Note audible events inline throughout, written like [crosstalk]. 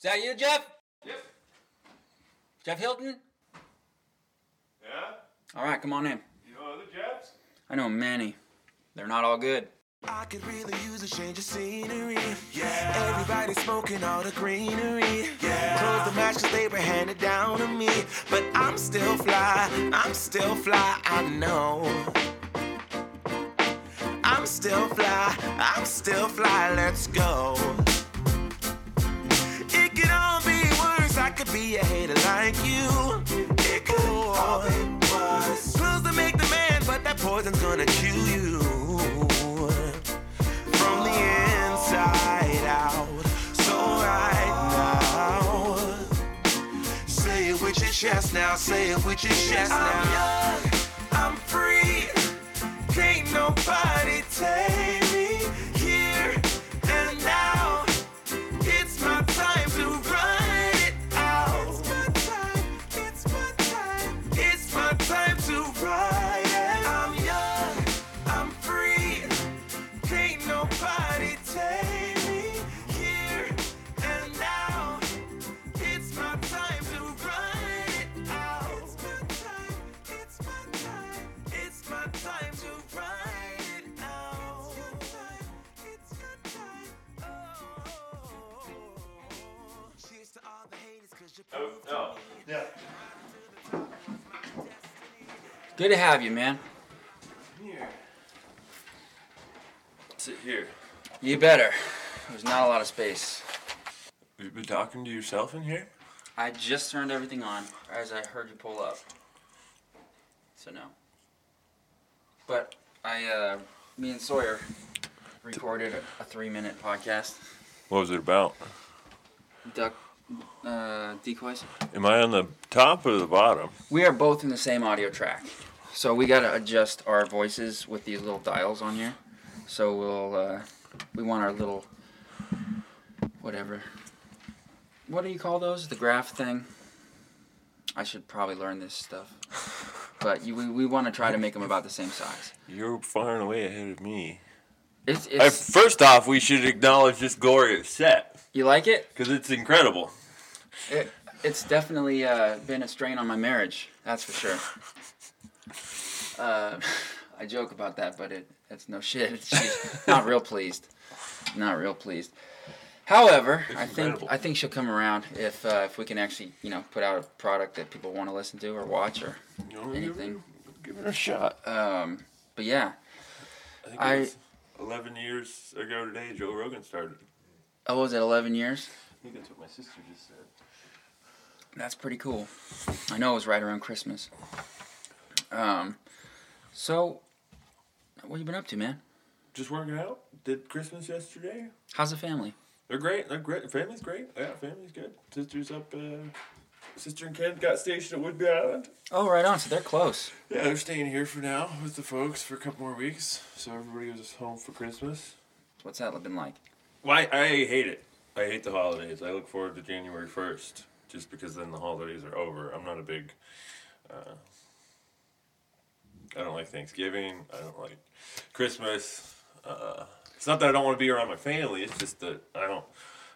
Is that you, Jeff? Yep. Jeff Hilton? Yeah? All right, come on in. You know other Jeffs? I know many. They're not all good. I could really use a change of scenery. Yeah. Everybody smoking all the greenery. Yeah. Close the match 'cause they were handed down to me. But I'm still fly. I'm still fly. I know. I'm still fly. I'm still fly. Let's go. Be a hater like you. It could all be worse. Pills to make the man, but that poison's gonna kill you from the inside out. So right now, say it with your chest now. Say it with your chest now. I'm young, I'm free. Can't nobody take Good to have you, man. Here. Sit here. You better. There's not a lot of space. You've been talking to yourself in here? I just turned everything on as I heard you pull up. So no. But I, uh, me and Sawyer recorded a, three-minute podcast. What was it about? Duck uh, decoys. Am I on the top or the bottom? We are both in the same audio track, so we gotta adjust our voices with these little dials on here. So we'll, uh, we want our little, whatever. What do you call those? The graph thing. I should probably learn this stuff. But you, we, we want to try to make them about the same size. You're far and away ahead of me. It's, Uh, it's first off, we should acknowledge this glorious set you like it? because it's incredible. it? It's definitely uh, been a strain on my marriage. That's for sure. Uh, [laughs] I joke about that, but it it's no shit. [laughs] She's not real pleased. Not real pleased. However, It's I think. I think she'll come around if uh, if we can actually you know put out a product that people want to listen to or watch or anything. Give it a shot. Um, but yeah. I think I- was 11 years ago today, Joe Rogan started. Oh, was it 11 years? I think that's what my sister just said. That's pretty cool. I know it was right around Christmas. Um, so, what you been up to, man? Just working out. Did Christmas yesterday. How's the family? They're great. They're great. Family's great. Yeah, family's good. Sister's up. Uh, sister and Ken got stationed at Whidbey Island. Oh, right on. So they're close. Yeah, they're staying here for now with the folks for a couple more weeks. So everybody was home for Christmas. What's that been like? Why? I hate it. I hate the holidays. I look forward to January first, just because then the holidays are over. I'm not a big. Uh, I don't like Thanksgiving. I don't like Christmas. Uh, it's not that I don't want to be around my family. It's just that I don't.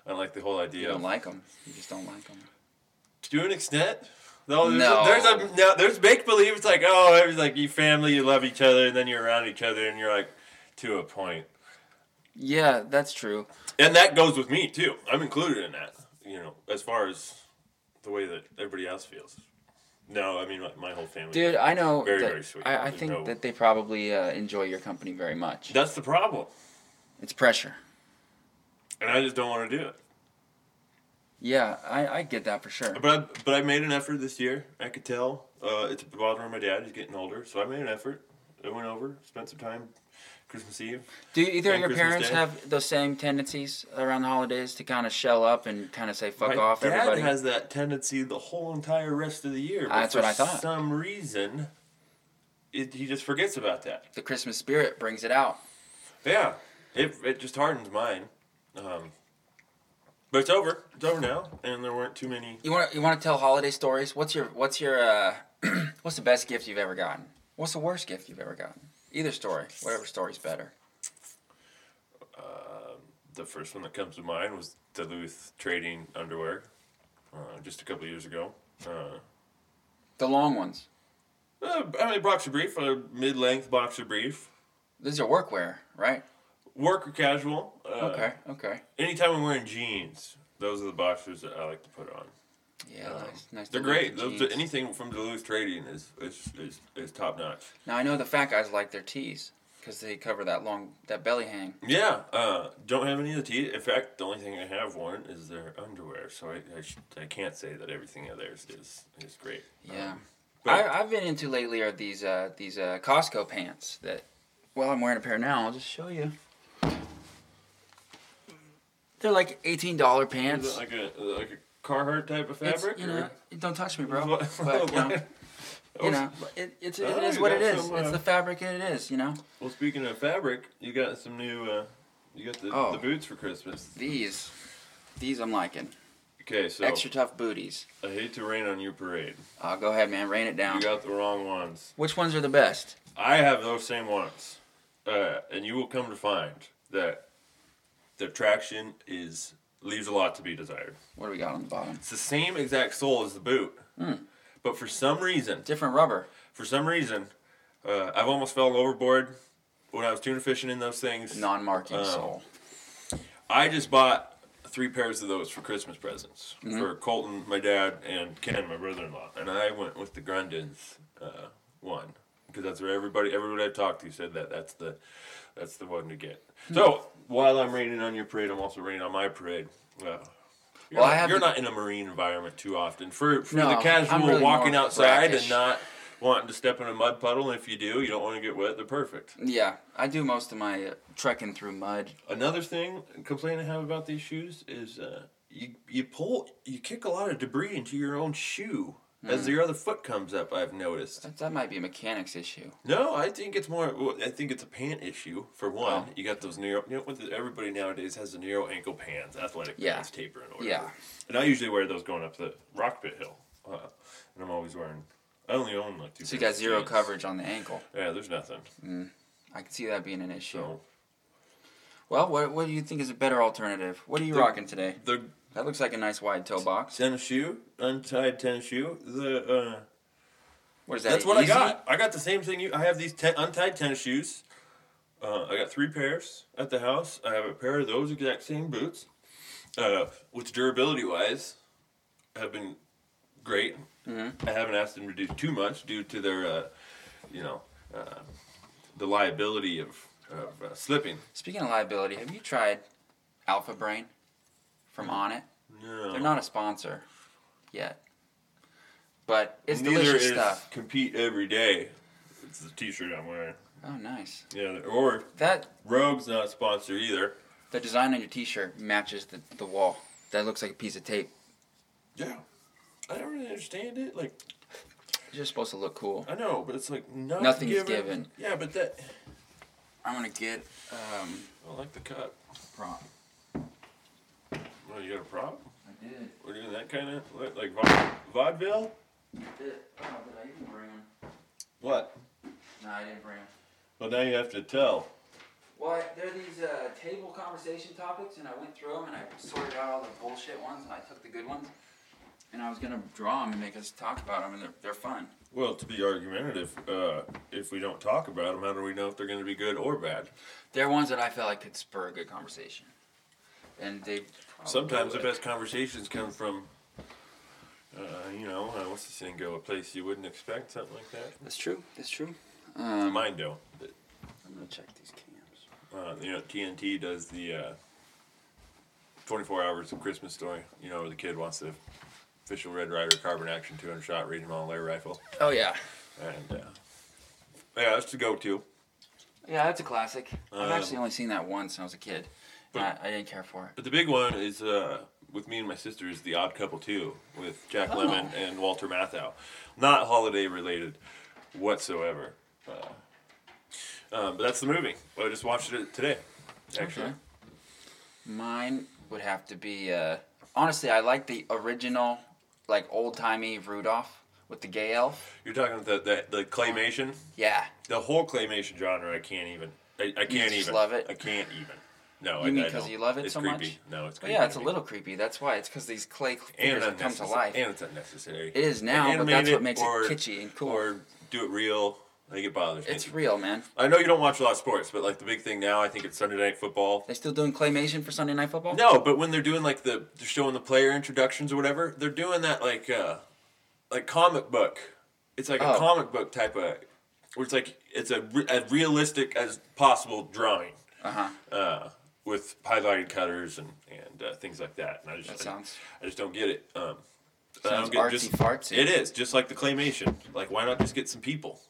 I don't like the whole idea. You don't like them. You just don't like them. to an extent. No, there's, No. A, there's a no, there's make believe. It's like oh, it's like you family, you love each other, and then you're around each other, and you're like to a point. Yeah, that's true. And that goes with me too. I'm included in that. You know, as far as the way that everybody else feels. No, I mean my, my whole family. Dude, I know Very, that very sweet. I, I think no- that they probably uh, enjoy your company very much. That's the problem, It's pressure. and I just don't want to do it. Yeah, I, I get that for sure. But I, but I made an effort this year. I could tell uh, it's bothering my dad. He's getting older, so I made an effort. I went over, spent some time, Christmas Eve. Do either of your Christmas parents Day. have those same tendencies around the holidays to kind of shell up and kind of say "fuck my off" dad everybody? has that tendency the whole entire rest of the year. But That's what I thought. For some reason, it, he just forgets about that. the Christmas spirit brings it out. Yeah, it it just hardens mine. Um, but it's over. It's over now, and there weren't too many. You want to you want to tell holiday stories? What's your what's your uh, [clears throat] what's the best gift you've ever gotten? What's the worst gift you've ever gotten? Either story, whatever story's better. Um, the first one that comes to mind was Duluth trading underwear uh, just a couple years ago. Uh, The long ones. uh, I mean, boxer brief, a mid-length boxer brief, These are workwear, right? work or casual. Uh, Okay, okay. Anytime I'm wearing jeans, those are the boxers that I like to put on. Yeah, Um, nice, nice. They're great. Those, anything from Duluth Trading is is, is, is top notch. Now I know the fat guys like their tees because they cover that long, that belly hang. Yeah, uh, don't have any of the tees. In fact, the only thing I have worn is their underwear, so I I, sh- I can't say that everything of theirs is is great. Yeah. Um, I, I've been into lately are these uh, these uh, Costco pants that. Well, I'm wearing a pair now. I'll just show you. They're like eighteen dollar pants. like a like a Carhartt type of It's, fabric? you know, or- don't touch me, bro. But [laughs] you know, [laughs] Oh, you know, it, it's it Oh, is what it is. some, It's uh, the fabric it is. You know, Well, speaking of fabric, you got some new. Uh, you got the, Oh. the boots for Christmas. these, these I'm liking. Okay, so Extra tough booties. I hate to rain on your parade. Uh, go ahead, man. Rain it down. You got the wrong ones. Which ones are the best? I have those same ones, uh, and you will come to find that the traction is leaves a lot to be desired. What do we got on the bottom? It's the same exact sole as the boot, Hmm. but for some reason, Different rubber. for some reason, uh, I've almost fell overboard when I was tuna fishing in those things. Non-marking Um, sole. I just bought three pairs of those for Christmas presents Mm-hmm. for Colton, my dad, and Ken, my brother-in-law. And I went with the Grundens uh, one because that's where everybody, everybody I talked to said that that's the, that's the one to get. Hmm. So while I'm raining on your parade, I'm also raining on my parade. Uh, you're, Well, I not, have you're not in a marine environment too often. For for No, the casual really walking outside brackish. and not wanting to step in a mud puddle, and if you do, you don't want to get wet. They're perfect. Yeah, I do most of my uh, trekking through mud. Another thing, complaint I have about these shoes is uh, you you pull you kick a lot of debris into your own shoe as your other foot comes up. I've noticed. That, that might be a mechanics issue. No, I think it's more. Well, I think it's a pant issue for one. Oh. You got those narrow. You know, what everybody nowadays has the narrow ankle pants, athletic Yeah. pants, tapering. Or whatever. Yeah. And I usually wear those going up the rock pit hill, uh, and I'm always wearing. I only own like two. So you got zero jeans. coverage on the ankle. Yeah, there's nothing. I can see that being an issue. So Well, what, what do you think is a better alternative? What are you The- rocking today? the That looks like a nice wide toe box. tennis shoe, untied tennis shoe. The uh, What is that? That's what easy? I got. I got the same thing. You, I have these ten, untied tennis shoes. Uh, I got three pairs at the house. I have a pair of those exact same boots, uh, which durability wise have been great. Mhm. I haven't asked them to do too much due to their, uh, you know, uh, the liability of, of uh, slipping. Speaking of liability, have you tried Alpha Brain from Onnit? No. They're not a sponsor yet, but it's Neither delicious is stuff. compete every day. It's the T-shirt I'm wearing. Oh, nice. Yeah, or That Rogue's not a sponsor either. the design on your T-shirt matches the, the wall. That looks like a piece of tape. Yeah. I don't really understand it. Like, It's just supposed to look cool. I know, but it's like nothing. Nothing's given. given. Yeah, but that I'm gonna get um. I like the cut. Prop. Oh, you got a prop? I did. We're doing that kind of like vaude- vaudeville. Did. Oh, did I even bring them? What? No, I didn't bring them. Well, now you have to tell. Well, there are these uh, table conversation topics, and I went through them and I sorted out all the bullshit ones, and I took the good ones, and I was gonna draw them and make us talk about them, and they're they're fun. Well, to be argumentative, uh, if we don't talk about them, how do we know if they're going to be good or bad? They're ones that I felt like could spur a good conversation, and they. Probably Sometimes the would. best conversations come from, uh, you know, uh, what's the saying go? A place you wouldn't expect, something like that. That's true. That's true. Um, Mine don't. But, I'm gonna check these cams. uh, you know, TNT does the uh, 24 hours of Christmas story. You know, where the kid wants the official Red Ryder carbine action 200 shot Region on layer rifle. Oh yeah. And uh, yeah, that's the go-to. Yeah, that's a classic. I've Um, actually only seen that once when I was a kid. But- I, I didn't care for it. But the big one is uh, with me and my sister is the Odd Couple Two with Jack Oh. Lemmon and Walter Matthau. Not holiday related whatsoever. Uh, um, but that's the movie. I just watched it today. Actually, Okay. Mine would have to be. Uh, honestly, I like the original, like old timey Rudolph with the gay elf. you're talking the, the the claymation, Yeah, the whole claymation genre. I can't even. I, I can't just even. love it? I can't even. No, You I, mean I 'cause don't. you love it it's so creepy. much? No, it's creepy. yeah, it's a little creepy. That's why it's because these clay figures have come to life. And it's unnecessary. It is now, but that's what makes or- it kitschy and cool. Or do it real. Like it bothers me. it's real, man. I know you don't watch a lot of sports, but like the big thing now, I think it's Sunday Night Football. They still doing claymation for Sunday Night Football? No, but when they're doing like the they're showing the player introductions or whatever, they're doing that like uh like comic book. It's like a Oh. comic book type of where it's like it's a re- as realistic as possible drawing Uh huh. uh with highlighted cutters and and uh, things like that. And I just That I, sounds I just don't get it. Um I don't artsy just fartsy. it is just like the claymation. Like why not just get some people?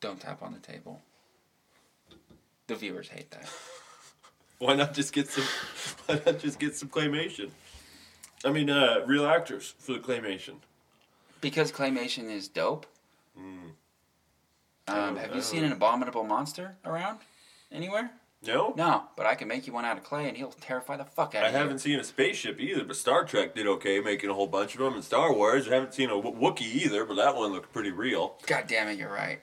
Don't tap on the table. The viewers hate that. [laughs] Why not just get some? [laughs] Why not just get some claymation? I mean, uh, real actors for the claymation. Because claymation is dope. I Um, have I you seen an abominable monster around anywhere? No, No, but I can make you one out of clay and he'll terrify the fuck out I of you. I haven't seen a spaceship either. But Star Trek did okay, making a whole bunch of them. And Star Wars, I haven't seen a Wo- Wookiee either, but that one looked pretty real. God damn it, you're right.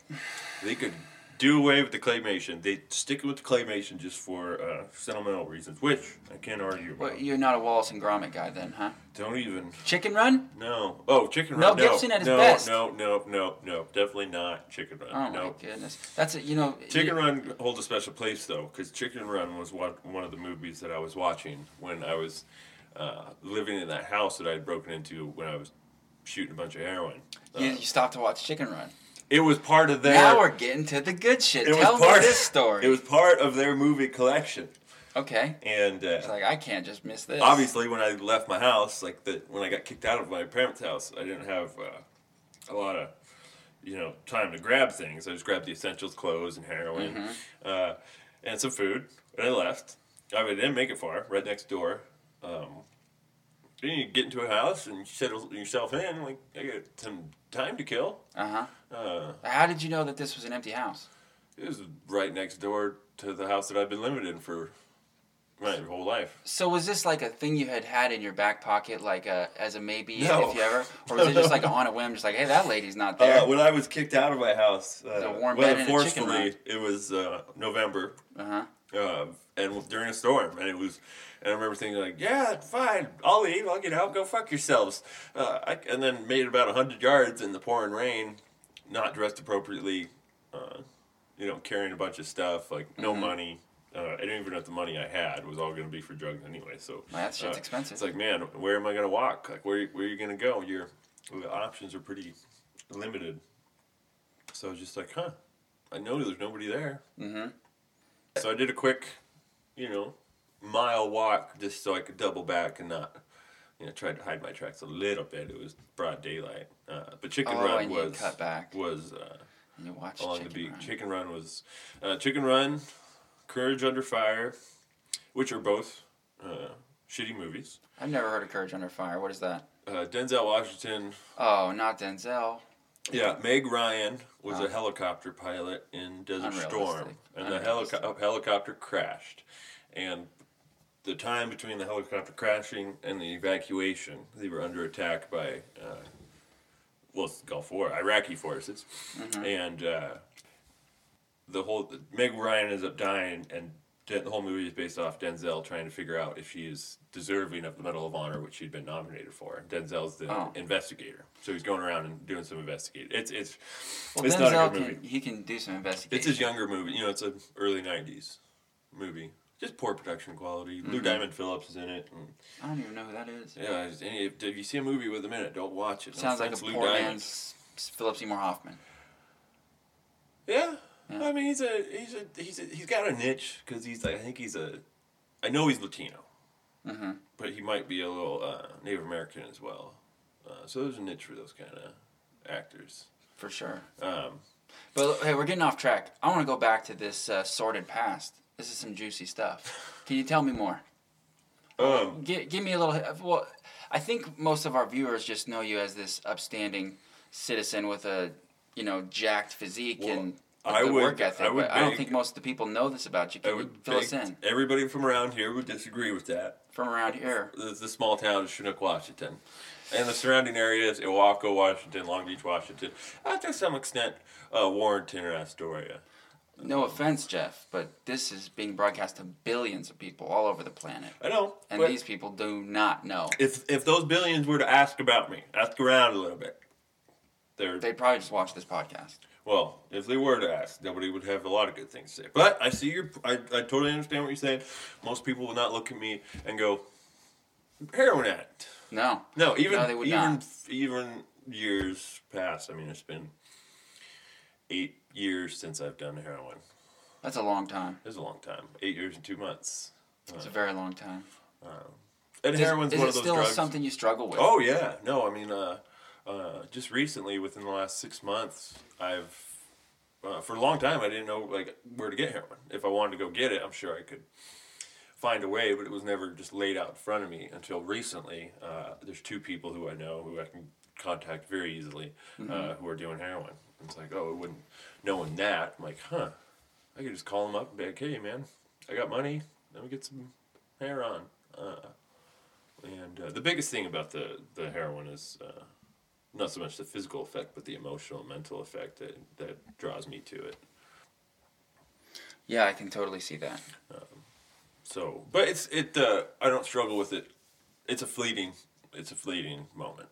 They could do away with the claymation. They stick with the claymation just for uh, sentimental reasons, which I can't argue about. Well, you're not a Wallace and Gromit guy then, huh? Don't even. Chicken Run? No. Oh, Chicken Mel Run. no, Gibson at his no, best. No, no, no, no. Definitely not Chicken Run. Oh no. my goodness. That's a, you know. Chicken you- Run holds a special place though, because Chicken Run was one one of the movies that I was watching when I was uh, living in that house that I had broken into when I was shooting a bunch of heroin. Uh, You, you stopped to watch Chicken Run. It was part of their. Now we're getting to the good shit. it Tell was me part. this story. It was part of their movie collection, okay. and uh, It's like I can't just miss this. obviously when I left my house, like the when I got kicked out of my parents' house, I didn't have uh, a lot of you know time to grab things. I just grabbed the essentials, clothes, and heroin, Mm-hmm. uh, and some food, and I left. I, mean, I didn't make it far. Right next door. Um, then you get into a house and you settle yourself in. Like I got some time to kill. Uh huh. Uh, How did you know that this was an empty house? it was right next door to the house that I've been living in for my whole life. So was this like a thing you had had in your back pocket, like a, as a maybe No. if you ever, [laughs] or was it just like on a whim, just like, hey, that lady's not there? Uh, when I was kicked out of my house, uh, a warm well, bed and a chicken forcefully, it was uh, November, Uh huh. uh, and during a storm, and it was. And I remember thinking like, "Yeah, fine, I'll leave. I'll get out. Go fuck yourselves." Uh, I, and then made it about hundred yards in the pouring rain, not dressed appropriately, uh, you know, carrying a bunch of stuff, like no Mm-hmm. money. Uh, I didn't even know if the money I had was all going to be for drugs anyway. So Well, that shit's uh, expensive. It's like, man, where am I going to walk? Like, where where are you going to go? Your the options are pretty limited. So I was just like, huh, I know there's nobody there. Mm-hmm. So I did a quick, you know, mile walk just so I could double back and not, you know, tried to hide my tracks a little bit. It was broad daylight. Uh, but Chicken Oh, Run was cut back. was uh, And you watched along Chicken the beach. Run. Chicken Run was uh, Chicken Run, Courage Under Fire, which are both uh, shitty movies. I've never heard of Courage Under Fire. What is that? Uh, Denzel Washington, Oh, not Denzel. yeah, Meg Ryan was Oh. a helicopter pilot in Desert Storm, and the helico- helicopter crashed, and the time between the helicopter crashing and the evacuation, they were under attack by, uh, well, it's Gulf War, Iraqi forces, Mm-hmm. and uh, the whole Meg Ryan ends up dying, and Den- the whole movie is based off Denzel trying to figure out if she is deserving of the Medal of Honor, which she'd been nominated for. Denzel's the Oh. investigator, so he's going around and doing some investigating. It's it's Well, it's Denzel not a good movie. can he can do some investigation. It's his younger movie. You know, it's a early '90s movie. Just poor production quality. Mm-hmm. Lou Diamond Phillips is in it. And, I don't even know who that is. yeah, any, if, if you see a movie with him in it, don't watch it. Sounds like a Lou poor Diamond. man's Philip Seymour Hoffman. Yeah. Yeah. I mean, he's a he's a he's a, he's got a niche because he's like I think he's a, I know he's Latino, Mm-hmm. but he might be a little uh, Native American as well. Uh, so there's a niche for those kind of actors. For sure. Um, But hey, we're getting off track. I want to go back to this uh, sordid past. This is some juicy stuff. Can you tell me more? um, Give, give me a little. Well, I think most of our viewers just know you as this upstanding citizen with a, you know, jacked physique Well, and I good would- work ethic. I would but I don't think most of the people know this about you. I Can you fill us in Everybody from around here would disagree with that. from around here? the, the small town of Chinook, Washington. And the surrounding areas, Ilwaco, Washington, Long Beach, Washington, uh, to some extent, uh, Warrenton or Astoria. No offense, Jeff, but this is being broadcast to billions of people all over the planet. I know. And these people do not know. if if those billions were to ask about me, ask around a little bit, they're They'd probably just watch this podcast. well. If they were to ask, nobody would have a lot of good things to say. But I see your. I, I totally understand what you're saying. Most people will not look at me and go, heroin addict. No. No, even No, they would even not. even years past. I mean, it's been eight years since I've done heroin. That's a long time. It's a long time. Eight years and two months. It's a very long time. And Is, heroin's is one of those still drugs. something you struggle with? Oh yeah, no, I mean, uh, uh, just recently, within the last six months, I've uh, for a long time I didn't know like where to get heroin. If I wanted to go get it, I'm sure I could find a way, but it was never just laid out in front of me until recently. Uh, there's two people who I know who I can contact very easily uh, who are doing heroin. It's like, oh, it wouldn't knowing that. I'm like, huh, I could just call him up and be like, hey, man, I got money. Let me get some heroin. Uh, and uh, the biggest thing about the, the heroin is uh, not so much the physical effect, but the emotional, mental effect that, that draws me to it. Yeah, I can totally see that. So, but it's it. Uh, I don't struggle with it. It's a fleeting. It's a fleeting moment.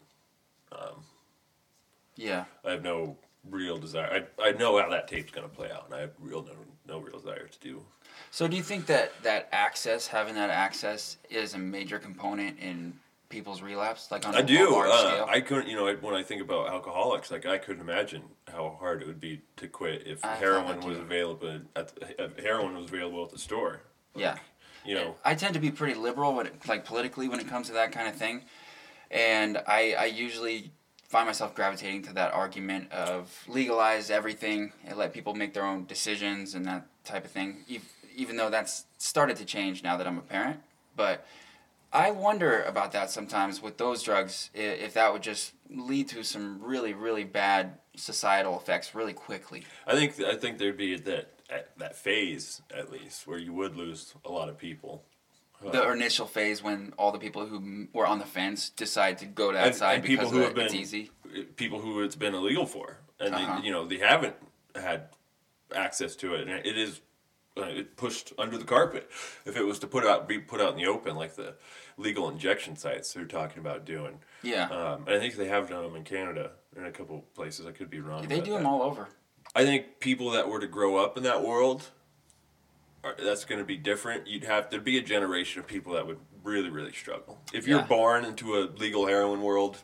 Yeah. I have no real desire. I, I know how that tape's gonna play out, and I have real no, no real desire to do. So do you think that that access, having that access, is a major component in people's relapse, like on a I do. large Uh, scale? I couldn't. You know, when I think about alcoholics, like I couldn't imagine how hard it would be to quit if I heroin was available at the, if heroin was available at the store. yeah. You know, I tend to be pretty liberal, when it, like politically, when it comes to that kind of thing, and I, I usually find myself gravitating to that argument of legalize everything and let people make their own decisions and that type of thing. Even though that's started to change now that I'm a parent, but I wonder about that sometimes with those drugs, if that would just lead to some really, really bad societal effects really quickly. I think I think there'd be that that phase at least where you would lose a lot of people. The initial phase when all the people who were on the fence decide to go to that and, side and because people who have it, it's been easy. people who it's been illegal for, and Uh-huh. they, you know they haven't had access to it, and it is uh, it pushed under the carpet. If it was to put out be put out in the open, like the legal injection sites they're talking about doing, Yeah. um, and I think they have done them in Canada in a couple places. I could be wrong. they do that. them all over. I think people that were to grow up in that world, are, that's going to be different. You'd have there'd be a generation of people that would really, really struggle. If you're Yeah. born into a legal heroin world,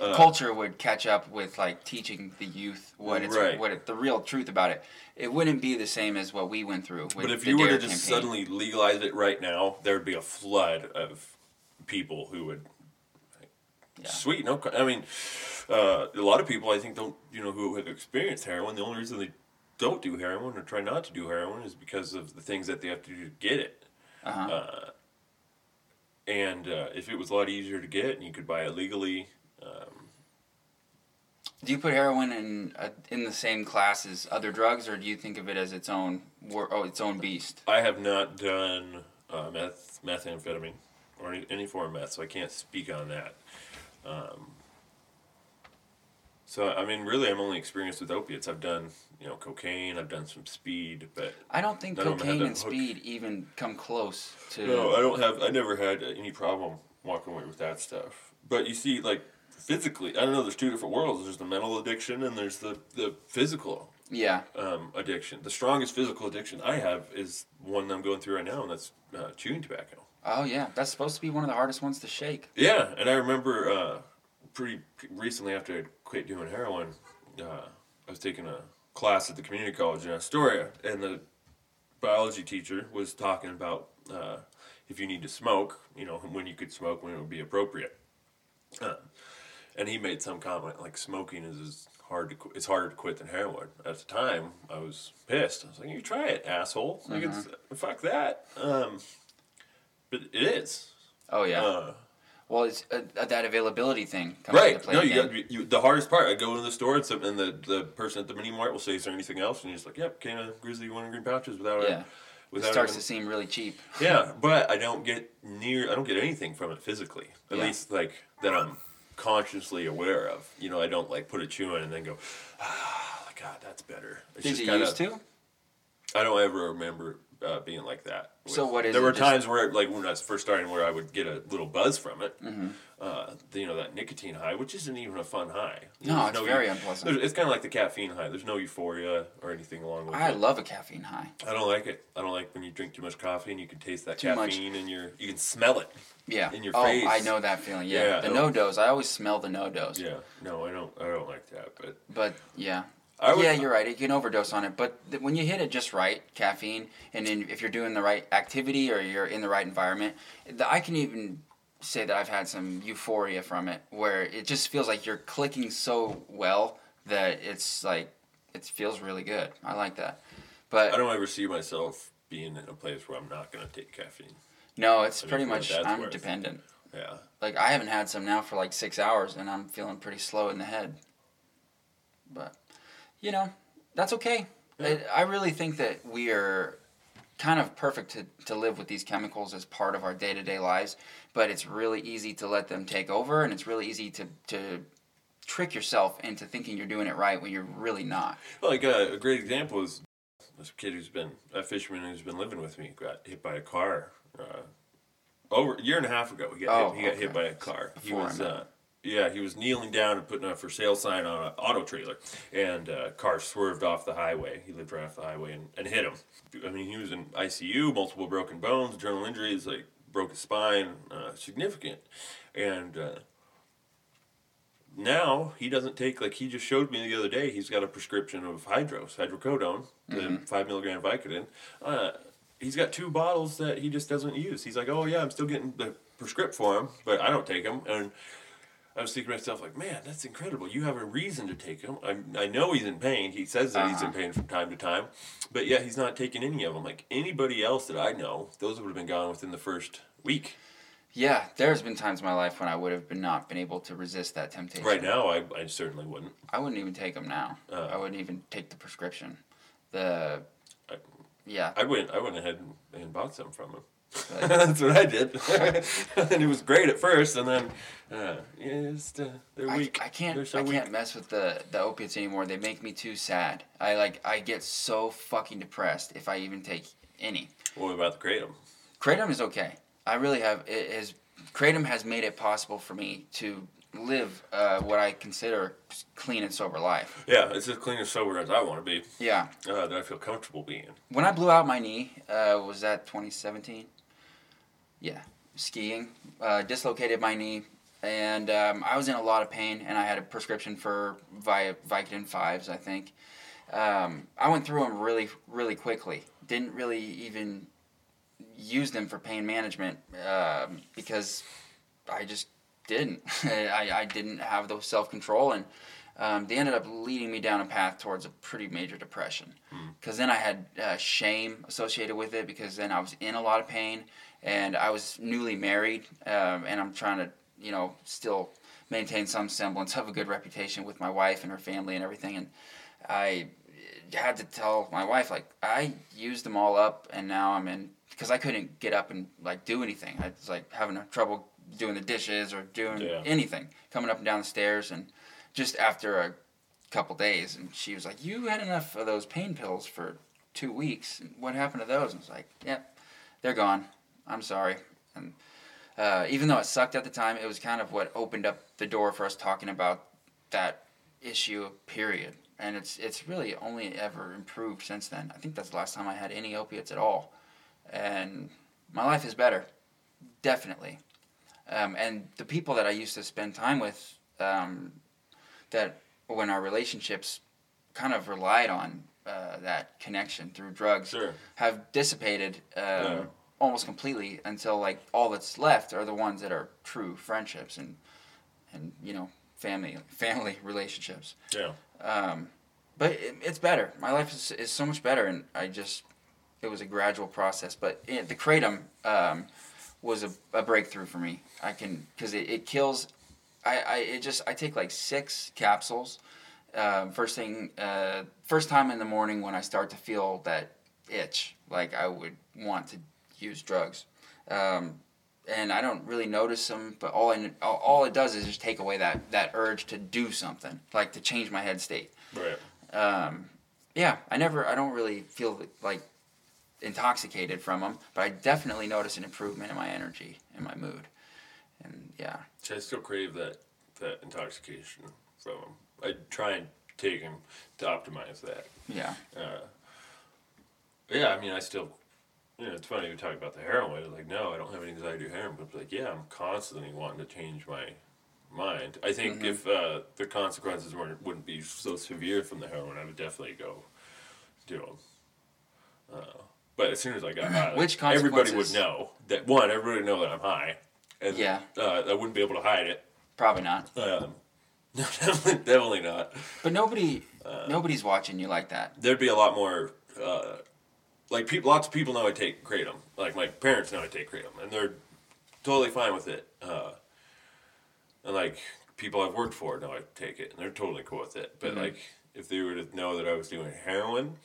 Uh, Culture would catch up with like teaching the youth what it's Right. what it, the real truth about it. It wouldn't be the same as what we went through. But if you were to just campaign. suddenly legalize it right now, there would be a flood of people who would. Yeah. Sweet, no. I mean, uh, a lot of people I think don't, you know, who have experienced heroin. The only reason they don't do heroin or try not to do heroin is because of the things that they have to do to get it. uh-huh. And uh, if it was a lot easier to get and you could buy it legally, do you put heroin in uh, in the same class as other drugs, or do you think of it as its own wor- oh its own beast? I have not done uh, meth, methamphetamine or any, any form of meth, so I can't speak on that. Um, so I mean, really, I'm only experienced with opiates. I've done, you know, cocaine. I've done some speed, but I don't think None of 'em had cocaine and speed even come close to. no, I don't have. I never had any problem walking away with that stuff. But you see, like physically, I don't know. There's two different worlds. There's the mental addiction and there's the the physical Yeah. um, addiction. The strongest physical addiction I have is one I'm going through right now, and that's uh, chewing tobacco. Oh yeah, that's supposed to be one of the hardest ones to shake. Yeah, and I remember uh, pretty recently after I quit doing heroin, uh, I was taking a class at the community college in Astoria, and the biology teacher was talking about uh, if you need to smoke, you know, when you could smoke, when it would be appropriate. Uh, and he made some comment like smoking is as hard to qu- it's harder to quit than heroin. At the time, I was pissed. I was like, "You try it, asshole! Like it's fuck that." Um, but it is. Oh yeah. Uh, well, it's uh, that availability thing Right. into play No, you again. got you, the hardest part. I go into the store and, some, and the, the person at the mini mart will say, "Is there anything else?" And you're just like, "Yep, can of Grizzly Wintergreen pouches without Yeah. a It starts a, to seem really cheap. [laughs] yeah." But I don't get near. I don't get anything from it physically. At Yeah. least like that I'm consciously aware of. You know, I don't like put a chew in and then go, "Ah, God, that's better." It's Did just you kinda, used to? I don't ever remember uh, being like that. So what is There were Mm-hmm. times where, like when I was first starting, where I would get a little buzz from it. Uh, the- you know that nicotine high, which isn't even a fun high. No, There's it's very eu- unpleasant. It's kind of like the caffeine high. There's no euphoria or anything along with I it. I love a caffeine high. I don't like it. I don't like when you drink too much coffee and you can taste that Too much. caffeine and your you can smell it. Yeah. In your oh, face. I know that feeling. Yeah. Yeah, the NoDoz. I always smell the NoDoz. Yeah. No, I don't. I don't like that. But But yeah. Would, yeah, you're right. You can overdose on it, but th- when you hit it just right, caffeine, and then if you're doing the right activity or you're in the right environment, the, I can even say that I've had some euphoria from it, where it just feels like you're clicking so well that it's like it feels really good. I like that. But I don't ever see myself being in a place where I'm not gonna take caffeine. no, it's I pretty much I'm dependent. Yeah. Like I haven't had some now for like six hours, and I'm feeling pretty slow in the head. But you know, that's okay. Yeah. I, I really think that we are kind of perfect to, to live with these chemicals as part of our day to day lives. But it's really easy to let them take over, and it's really easy to to trick yourself into thinking you're doing it right when you're really not. Like uh, a great example is this kid who's been a fisherman who's been living with me got hit by a car uh, over a year and a half ago. He got Oh, hit, he got hit by a car. he Before I was uh. Yeah he was kneeling down and putting a for sale sign on an auto trailer, and uh, car swerved off the highway. He lived right off the highway and, and hit him. I mean he was in ICU, multiple broken bones, journal injuries, like broke his spine, uh, significant, and. Uh, now he doesn't take like he just showed me the other day. He's got a prescription of hydros, hydrocodone, the five milligram Vicodin. Uh, he's got two bottles that he just doesn't use. He's like, oh yeah, I'm still getting the prescript for him, but I don't take them. And I was thinking to myself, like, man, that's incredible. You have a reason to take them. I, I know he's in pain. He says that he's in Uh-huh. pain from time to time, but yeah, he's not taking any of them. Like anybody else that I know, those would have been gone within the first week. Yeah, there's been times in my life when I would have been not been able to resist that temptation. Right now, I, I certainly wouldn't. I wouldn't even take them now. Uh. I wouldn't even take the prescription. The I- yeah, I went I went ahead and, and bought some from him. [laughs] That's what I did. [laughs] and it was great at first, and then uh, yeah, it's, uh, they're I, weak. I can't so I weak. can't mess with the the opiates anymore. They make me too sad. I like I get so fucking depressed if I even take any. What about the kratom? Kratom is okay. I really have it has Kratom has made it possible for me to live uh, what I consider clean and sober life. Yeah, it's as clean and sober as I want to be. Yeah. Uh, that I feel comfortable being. When I blew out my knee, uh, was that 2017? Yeah, skiing. Uh, dislocated my knee, and um, I was in a lot of pain, and I had a prescription for Vi- Vicodin 5s, I think. Um, I went through them really, really quickly. Didn't really even use them for pain management um, because I just didn't. [laughs] I, I didn't have the self control, and um, they ended up leading me down a path towards a pretty major depression. Because then I had uh, shame associated with it, because then I was in a lot of pain, and I was newly married, um, and I'm trying to, you know, still maintain some semblance of a good reputation with my wife and her family and everything. And I had to tell my wife, like, I used them all up, and now I'm in because I couldn't get up and like do anything. I was like having trouble doing the dishes or doing Yeah. anything, coming up and down the stairs, and just after a couple days, and she was like, "You had enough of those pain pills for two weeks. What happened to those?" And I was like, "Yep, they're gone. I'm sorry." And uh, even though it sucked at the time, it was kind of what opened up the door for us talking about that issue. Period. And it's it's really only ever improved since then. I think that's the last time I had any opiates at all, and my life is better, definitely. Um, and the people that I used to spend time with, um, that when our relationships kind of relied on uh, that connection through drugs, Sure. have dissipated um. Almost completely until like all that's left are the ones that are true friendships and and you know family family [laughs] relationships. Yeah. Um, but it, it's better. My life is, is so much better, and I just it was a gradual process. But it, the kratom um, was a, a breakthrough for me. I can because it, it kills. I, I it just I take like six capsules. Um, first thing, uh, first time in the morning when I start to feel that itch, like I would want to use drugs. Um, and I don't really notice them, but all, I, all all it does is just take away that, that urge to do something, like to change my head state. Right. Um, yeah, I never, I don't really feel like intoxicated from them, but I definitely notice an improvement in my energy and my mood. And yeah, I still crave that that intoxication from them. I try and take them to optimize that. yeah, Uh, yeah, I mean, I still, you know, it's funny we talk about the heroin. Like, no, I don't have any desire to do heroin, but like, yeah, I'm constantly wanting to change my mind. I think Mm-hmm. if uh, the consequences weren't wouldn't be so severe from the heroin, I would definitely go do them. Uh, but as soon as I got [clears throat] high, Which everybody would know that one, everybody would know that I'm high, and Yeah. uh, I wouldn't be able to hide it. probably not. Um, [laughs] no, definitely, definitely not. But nobody, Uh, nobody's watching you like that. there'd be a lot more uh, like people lots of people know I take kratom like my parents know I take kratom and they're totally fine with it uh, and like people I've worked for know I take it and they're totally cool with it but Mhm. like if they were to know that I was doing heroin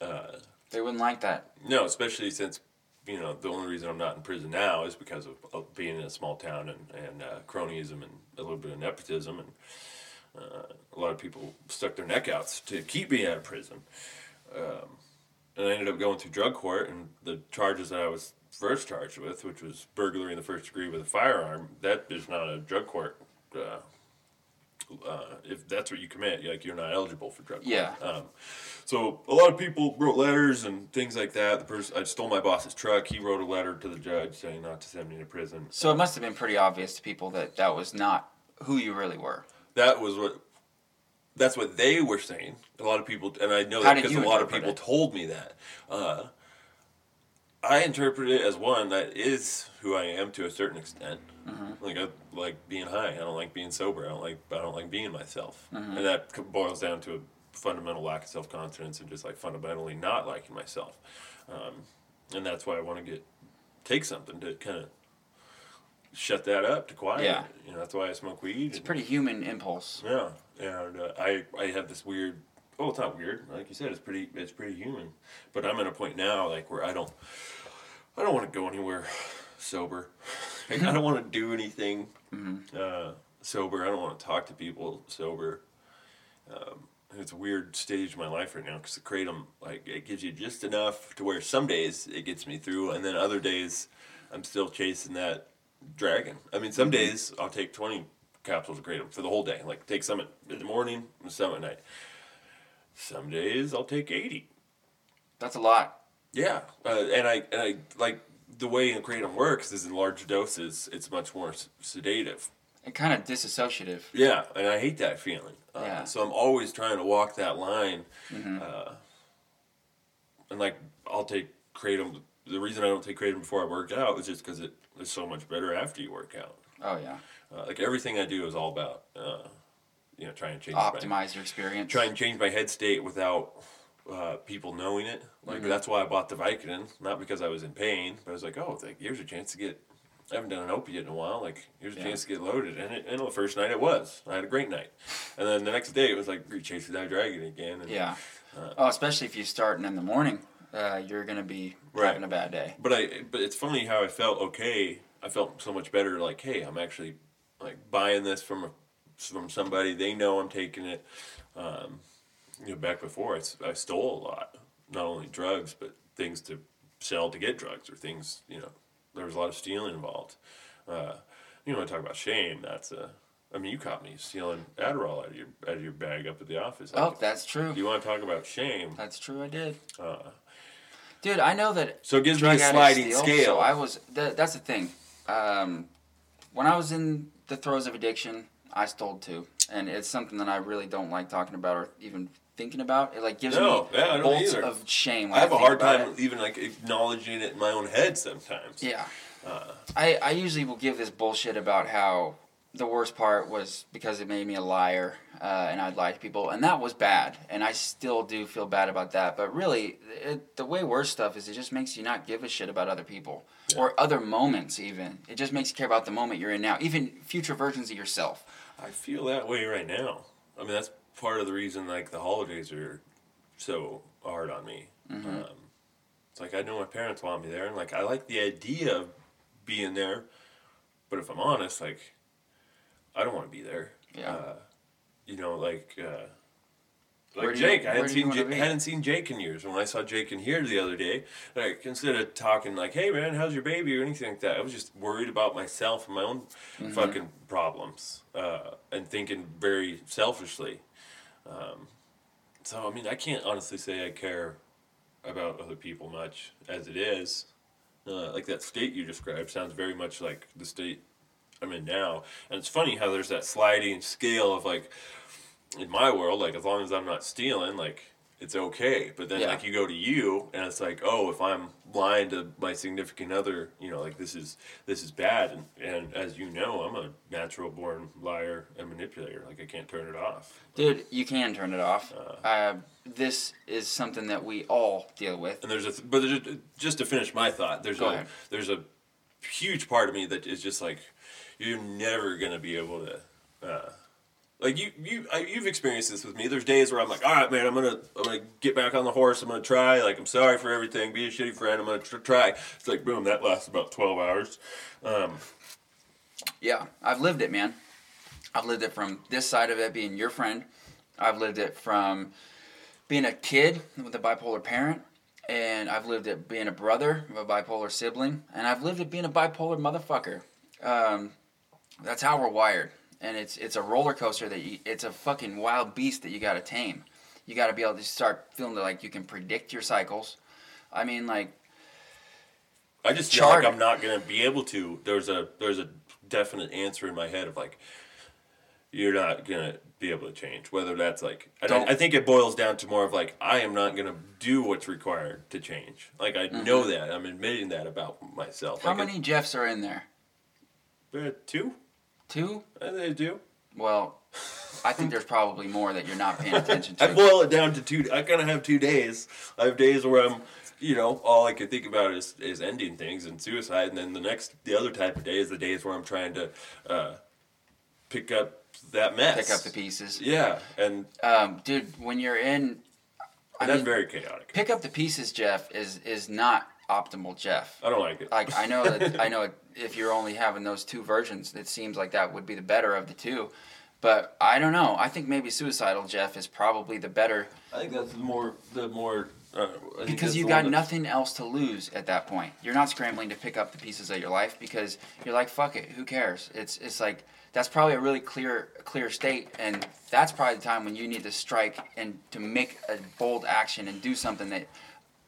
uh, They wouldn't like that. no especially since you know the only reason I'm not in prison now is because of, of being in a small town and, and uh, cronyism and a little bit of nepotism and uh, a lot of people stuck their neck out to keep me out of prison. Um, and I ended up going through drug court, and the charges that I was first charged with, which was burglary in the first degree with a firearm, that is not a drug court. Uh, uh, if that's what you commit, like you're not eligible for drug court. Yeah. Um, so a lot of people wrote letters and things like that. The person I stole my boss's truck. He wrote a letter to the judge saying not to send me to prison. So it must have been pretty obvious to people that that was not who you really were. that was what that's what they were saying. A lot of people, and I know How that because a lot of people it? told me that. Uh, I interpret it as one that is who I am to a certain extent. Mm-hmm. Like I like being high. I don't like being sober. I don't like I don't like being myself, Mm-hmm. and that boils down to a fundamental lack of self confidence and just like fundamentally not liking myself. Um, and that's why I want to get take something to kind of shut that up to quiet. Yeah. it. You know, that's why I smoke weed. It's a pretty human impulse. yeah, and uh, I I have this weird. oh, it's not weird. Like you said, it's pretty it's pretty human. But I'm at a point now, like where I don't I don't want to go anywhere sober. [laughs] Like, I don't want to do anything uh, sober. I don't want to talk to people sober. Um, it's a weird stage of my life right now because the kratom like it gives you just enough to where some days it gets me through, and then other days I'm still chasing that dragon. I mean, some days I'll take 20 capsules of kratom for the whole day. Like take some at, in the morning and some at night. Some days I'll take 80. That's a lot. Yeah, uh, and I and I like the way kratom works is in large doses. It's much more sedative. And kind of disassociative. Yeah, and I hate that feeling. Uh, Yeah. Mm-hmm. So I'm always trying to walk that line. Uh, and like I'll take kratom. The reason I don't take kratom before I work out is just because it is so much better after you work out. Oh yeah. Uh, like everything I do is all about, uh, you know, trying to change my Optimize your experience. try and change my head state without uh, people knowing it. Like Mm-hmm. that's why I bought the Vicodin, not because I was in pain, but I was like, oh, like, here's a chance to get. I haven't done an opiate in a while. Like here's a Yeah. chance to get loaded, and it, and the first night it was. I had a great night, and then the next day it was like chasing that dragon again. And, Yeah. Uh, oh, especially if you start starting in the morning, uh, you're gonna be Right. having a bad day. But I, but it's funny how I felt okay. I felt so much better. Like, hey, I'm actually like buying this from a, from somebody. They know I'm taking it. Um, you know, back before I, I stole a lot, not only drugs but things to sell to get drugs or things. You know, there was a lot of stealing involved. Uh, you want to talk about shame? That's a. I mean, you caught me stealing Adderall out of your out of your bag up at the office. Oh, that's true. you want to talk about shame? That's true. I did. Uh, Dude, I know that so it gives me a sliding steal, scale. So I was. Th- that's the thing. Um, when I was in the throes of addiction, I stole too, and it's something that I really don't like talking about or even thinking about. It like gives No, me yeah, bolts either. of shame. I have a hard time it. even like acknowledging it in my own head sometimes. Yeah. Uh. I, I usually will give this bullshit about how the worst part was because it made me a liar uh, and I'd lie to people. And that was bad. And I still do feel bad about that. But really, it, the way worse stuff is it just makes you not give a shit about other people or other moments, even. It just makes you care about the moment you're in now, even future versions of yourself. I feel that way right now. I mean, that's part of the reason like the holidays are so hard on me. Mm-hmm. Um, it's like I know my parents want me there, and like I like the idea of being there, but if I'm honest, like I don't want to be there. Yeah. Uh, you know, like uh, Like Where do you- Jake, I hadn't seen Jake, hadn't seen Jake in years. When I saw Jake in here the other day, like instead of talking like, "Hey man, how's your baby?" or anything like that, I was just worried about myself and my own Mm-hmm. fucking problems, uh, and thinking very selfishly. Um, so I mean, I can't honestly say I care about other people much as it is. Uh, like that state you described sounds very much like the state I'm in now, and it's funny how there's that sliding scale of like in my world, like as long as I'm not stealing, like it's okay. But then Yeah. like you go to you and it's like, oh, if I'm lying to my significant other, you know, like this is this is bad. And, and as you know, I'm a natural born liar and manipulator. Like I can't turn it off. Dude, you can turn it off. Uh, this is something that we all deal with. And there's a but there's a, just to finish my thought, there's Go a ahead. there's a huge part of me that is just like you're never gonna be able to. Uh, like you, you, I, you've experienced this with me. There's days where I'm like, all right, man, I'm gonna, I'm gonna get back on the horse. I'm gonna try. Like, I'm sorry for everything. Be a shitty friend. I'm gonna tr- try. It's like, boom, that lasts about 12 hours. Um, Yeah, I've lived it, man. I've lived it from this side of it being your friend. I've lived it from being a kid with a bipolar parent. And I've lived it being a brother of a bipolar sibling. And I've lived it being a bipolar motherfucker. Um, that's how we're wired. And it's it's a roller coaster that you, it's a fucking wild beast that you got to tame. You got to be able to start feeling like you can predict your cycles. I mean, like, I just feel like. I'm not gonna be able to. There's a, there's a definite answer in my head of like, you're not gonna be able to change. Whether that's like, and Don't- I, I think it boils down to more of like, I am not gonna do what's required to change. Like I know that. I'm admitting that about myself. Mm-hmm. how like many Jeffs are in there? Uh, two? Two? I think I do. Well, I think there's probably more that you're not paying attention to. [laughs] I boil it down to two. I kind of have two days. I have days where I'm, you know, all I can think about is is ending things and suicide, and then the next, the other type of day is the days where I'm trying to uh, pick up that mess. Pick up the pieces. Yeah, and, Um, dude, when you're in, I and that's mean, very chaotic. pick up the pieces, Jeff, is is not optimal, Jeff. I don't like it. Like I know that [laughs] I know if you're only having those two versions, it seems like that would be the better of the two. But I don't know. I think maybe suicidal Jeff is probably the better I think that's the more the more uh, because you got nothing else to lose at that point. You're not scrambling to pick up the pieces of your life because you're like, fuck it, who cares? It's it's like that's probably a really clear clear state, and that's probably the time when you need to strike and to make a bold action and do something that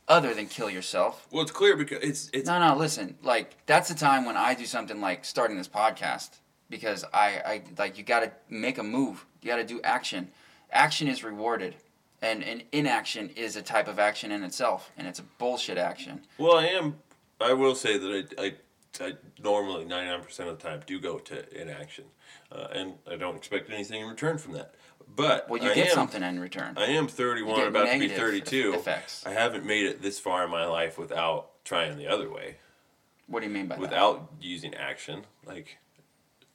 other than kill yourself. Well, it's clear because it's it's No, no, listen. Like that's the time when I do something like starting this podcast because I, I like you got to make a move. You got to do action. Action is rewarded, and and inaction is a type of action in itself, and it's a bullshit action. Well, I am. I will say that I, I, I normally ninety nine percent of the time do go to inaction, uh, and I don't expect anything in return from that. But Well, you I get am, something in return. I am thirty You one, about to be negative thirty two. effects. I haven't made it this far in my life without trying the other way, What do you mean by that? without using action. Like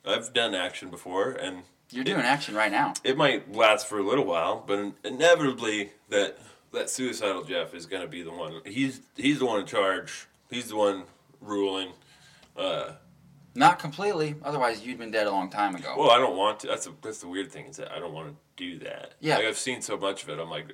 I've done action before, and You're doing action right now. it might last for a little while, but inevitably that that suicidal Jeff is going to be the one. He's he's the one in charge. He's the one ruling. Uh, Not completely. Otherwise, you'd been dead a long time ago. well, I don't want to. That's a, that's the weird thing is that I don't want to do that. Yeah. like I've seen so much of it. I'm like,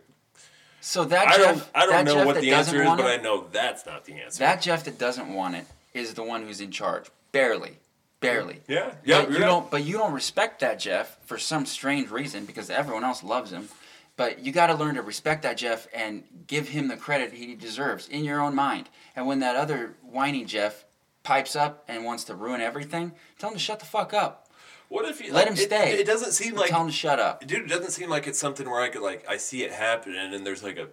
so that I Jeff, don't I don't know Jeff what the answer is, but it- I know that's not the answer. that Jeff that doesn't want it is the one who's in charge. Barely, barely. yeah, yeah. but you you're right. don't. But you don't respect that Jeff for some strange reason because everyone else loves him. But you got to learn to respect that Jeff and give him the credit he deserves in your own mind. And when that other whiny Jeff pipes up and wants to ruin everything, tell him to shut the fuck up. What if you Let like, him stay. It, doesn't seem like tell him to shut up. dude it doesn't seem like it's something where i could like i see it happening and then there's like a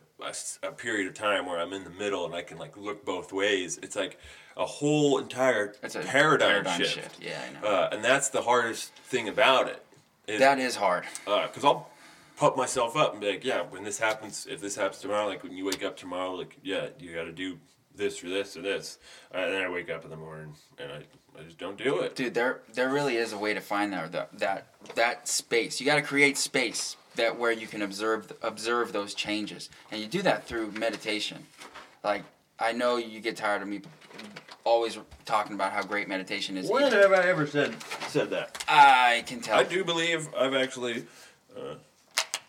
a period of time where i'm in the middle and i can like look both ways it's like a whole entire It's a paradigm, paradigm shift, shift. Yeah, I know. Uh, and that's the hardest thing about it is, that is hard. because i'll pump myself up and be like yeah when this happens if this happens tomorrow like when you wake up tomorrow like yeah you got to do this or this or this uh, and then i wake up in the morning and i, I just don't do it Dude, there there really is a way to find that that that, that space. You got to create space that where you can observe observe those changes, and you do that through meditation. Like I know you get tired of me always talking about how great meditation is. when have i ever said said that I can tell. I do believe I've actually uh,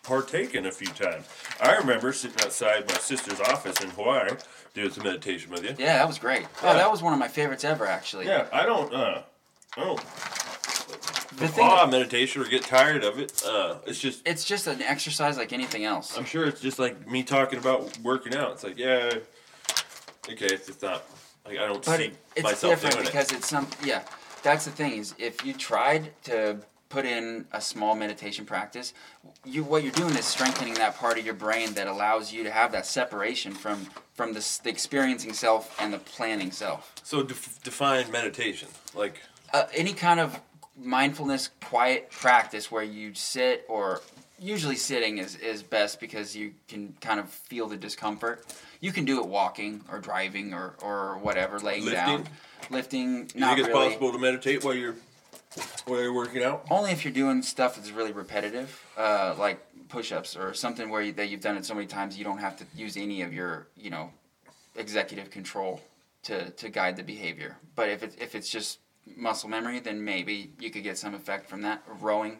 partaken a few times. I remember sitting outside my sister's office in Hawaii doing some meditation with you. Yeah, that was great. Yeah. Oh, that was one of my favorites ever, actually. Yeah, I don't. Uh, I don't The thing, awe meditation or get tired of it. Uh, it's just. it's just an exercise like anything else. I'm sure it's just like me talking about working out. It's like, yeah, okay, it's just not. Like I don't But see it, it's myself different because it's some. Yeah, that's the thing is if you tried to put in a small meditation practice, you what you're doing is strengthening that part of your brain that allows you to have that separation from from the, the experiencing self and the planning self. So def- define meditation. Like uh, any kind of mindfulness quiet practice where you sit or usually sitting is, is best because you can kind of feel the discomfort you can do it walking or driving or, or whatever laying down lifting you think it's really possible to meditate while you're while you're working out? only if you're doing stuff that's really repetitive uh, like push-ups or something where you, that you've done it so many times you don't have to use any of your you know executive control to, to guide the behavior. But if, it, if it's just muscle memory then maybe you could get some effect from that rowing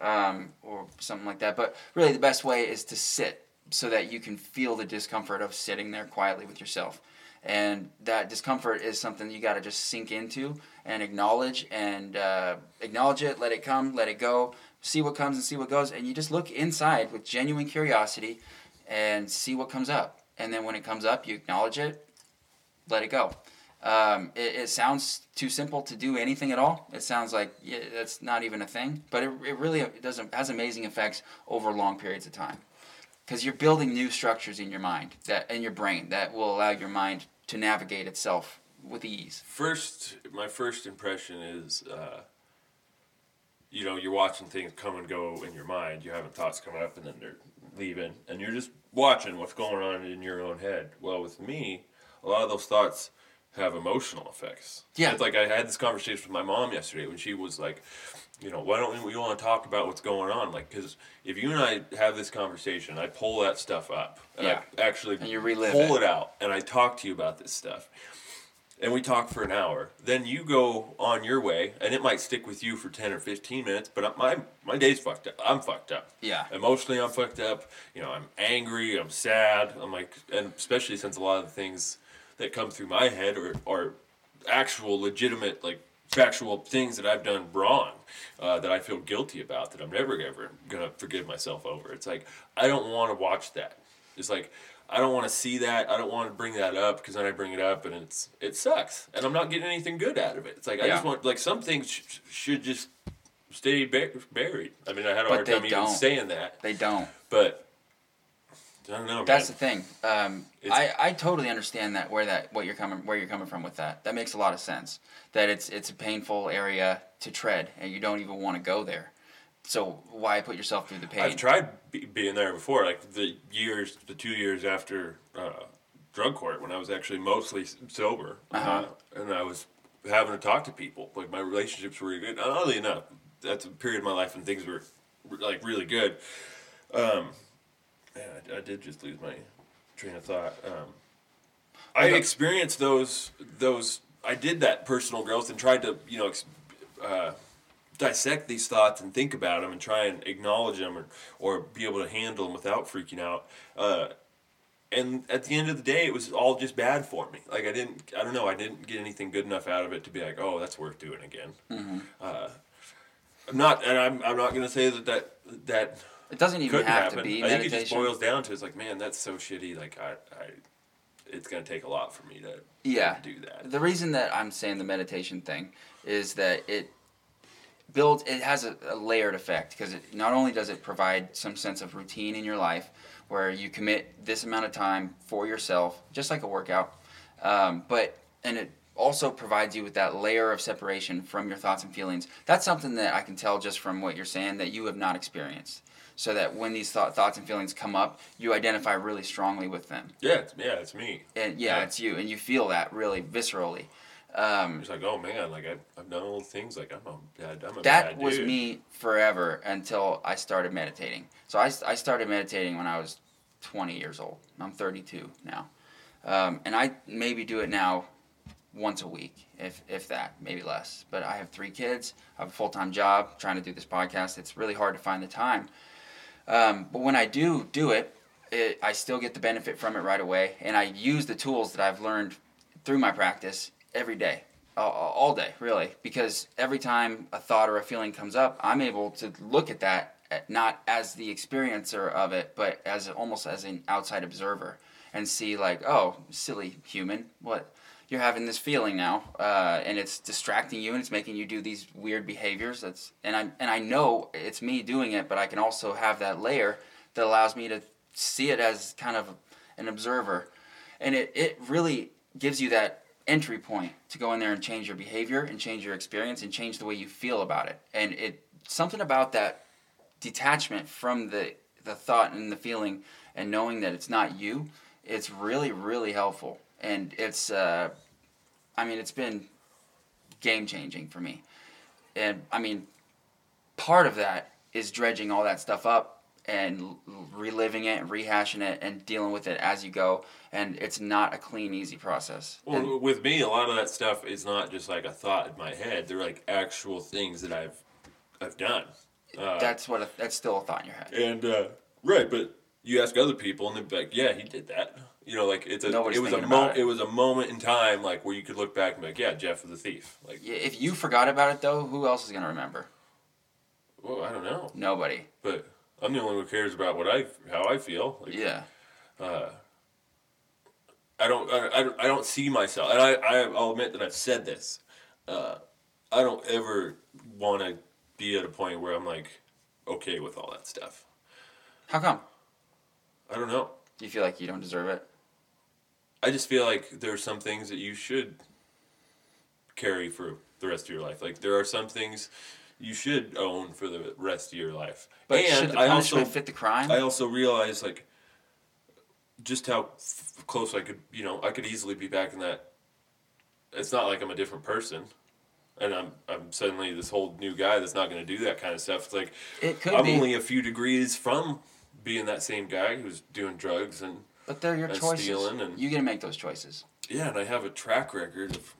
um, or something like that. But really the best way is to sit so that you can feel the discomfort of sitting there quietly with yourself and that discomfort is something you got to just sink into and acknowledge and uh, acknowledge it let it come let it go see what comes and see what goes. And you just look inside with genuine curiosity and see what comes up. And then when it comes up you acknowledge it let it go. Um, it, it sounds too simple to do anything at all. It sounds like yeah, that's not even a thing. But it, it really it does has amazing effects over long periods of time because you're building new structures in your mind that in your brain that will allow your mind to navigate itself with ease. First, my first impression is, uh, you know, you're watching things come and go in your mind. You're having thoughts coming up and then they're leaving, and you're just watching what's going on in your own head. Well, with me, a lot of those thoughts have emotional effects. Yeah. It's like I had this conversation with my mom yesterday when she was like, you know, why don't we, we want to talk about what's going on? Like, because if you and I have this conversation, I pull that stuff up. And Yeah. I actually And you relive pull it. it out and I talk to you about this stuff and we talk for an hour. Then you go on your way, and it might stick with you for ten or fifteen minutes. But my my day's fucked up. I'm fucked up. Yeah. Emotionally, I'm fucked up. You know, I'm angry. I'm sad. I'm like, and especially since a lot of the things that come through my head are are actual, legitimate, like factual things that I've done wrong, uh, that I feel guilty about, that I'm never ever gonna forgive myself over. It's like I don't want to watch that. It's like I don't want to see that. I don't want to bring that up because then I bring it up and it's it sucks, and I'm not getting anything good out of it. It's like I just want like some things sh- should just stay buried. I mean, I had a But hard time even don't. saying that, They don't. but I don't know. That's the thing. Um, I, I totally understand that where that what you're coming where you're coming from with that. That makes a lot of sense. That it's it's a painful area to tread, and you don't even want to go there. So why put yourself through the pain? I've tried be- being there before, like the years, the two years after uh, drug court, when I was actually mostly sober, Uh-huh. uh, and I was having to talk to people. Like my relationships were good. Oddly enough, that's a period of my life when things were like really good. Um, man, I, I did just lose my train of thought. Um, I Okay. experienced those those. I did that personal growth and tried to you know. Ex- uh, dissect these thoughts and think about them and try and acknowledge them or, or be able to handle them without freaking out. Uh, and at the end of the day, it was all just bad for me. Like I didn't, I don't know, I didn't get anything good enough out of it to be like, oh, that's worth doing again. Mm-hmm. Uh, I'm not, and I'm, I'm not gonna say that that that it doesn't even have happen. to be I think it just boils down to it's like, man, that's so shitty. Like I, I, it's gonna take a lot for me to Yeah. do that. The reason that I'm saying the meditation thing is that it builds it has a, a layered effect because it not only does it provide some sense of routine in your life where you commit this amount of time for yourself just like a workout um, but and it also provides you with that layer of separation from your thoughts and feelings that's something that i can tell just from what you're saying that you have not experienced so that when these thought, thoughts and feelings come up you identify really strongly with them Yeah, it's, yeah, it's me. and yeah, Yeah. it's you and you feel that really viscerally um, It's like, oh man, like I, I've done all the things. Like I'm a bad, I'm a that bad was dude. me forever until I started meditating. So I, I started meditating when I was 20 years old. I'm 32 now. Um, and I maybe do it now once a week, if, if that, maybe less. But I have three kids, I have a full time job, trying to do this podcast. It's really hard to find the time. Um, but when I do do it, it, I still get the benefit from it right away, and I use the tools that I've learned through my practice every day, all, all day, really. Because every time a thought or a feeling comes up, I'm able to look at that not as the experiencer of it, but as almost as an outside observer, and see like, oh, silly human, what you're having this feeling now, uh, and it's distracting you, and it's making you do these weird behaviors. That's and I and I know it's me doing it, but I can also have that layer that allows me to see it as kind of an observer, and it it really gives you that entry point to go in there and change your behavior and change your experience and change the way you feel about it. And it something about that detachment from the the thought and the feeling and knowing that it's not you, it's really really helpful. And it's uh, I mean it's been game changing for me. And I mean part of that is dredging all that stuff up and reliving it and rehashing it and dealing with it as you go and it's not a clean easy process. And- Well, with me, a lot of that stuff is not just like a thought in my head. They're like actual things that I've I've done. Uh, that's what a, that's still a thought in your head. and uh, right, but you ask other people, and they're like, "Yeah, he did that." You know, like it's a Nobody's it was a thinking mo- it. it was a moment in time, like where you could look back and be like, "Yeah, Jeff was a thief." Like, Yeah, If you forgot about it though, who else is gonna remember? well, I don't know, Nobody. but I'm the only one who cares about what I how I feel. Like, Yeah. uh, I don't, I, I don't, I don't see myself, and I, I, I'll admit that I've said this. Uh, I don't ever want to be at a point where I'm like okay with all that stuff. How come? I don't know. Do you feel like you don't deserve it? I just feel like there are some things that you should carry for the rest of your life. Like there are some things you should own for the rest of your life. But and should the I also, fit the crime? I also realize like just how f- close I could, you know, I could easily be back in that. It's not like I'm a different person, and I'm I'm suddenly this whole new guy that's not going to do that kind of stuff. It's like it could I'm be, only a few degrees from being that same guy who's doing drugs and but they're your choices. You get to make those choices. yeah, and I have a track record of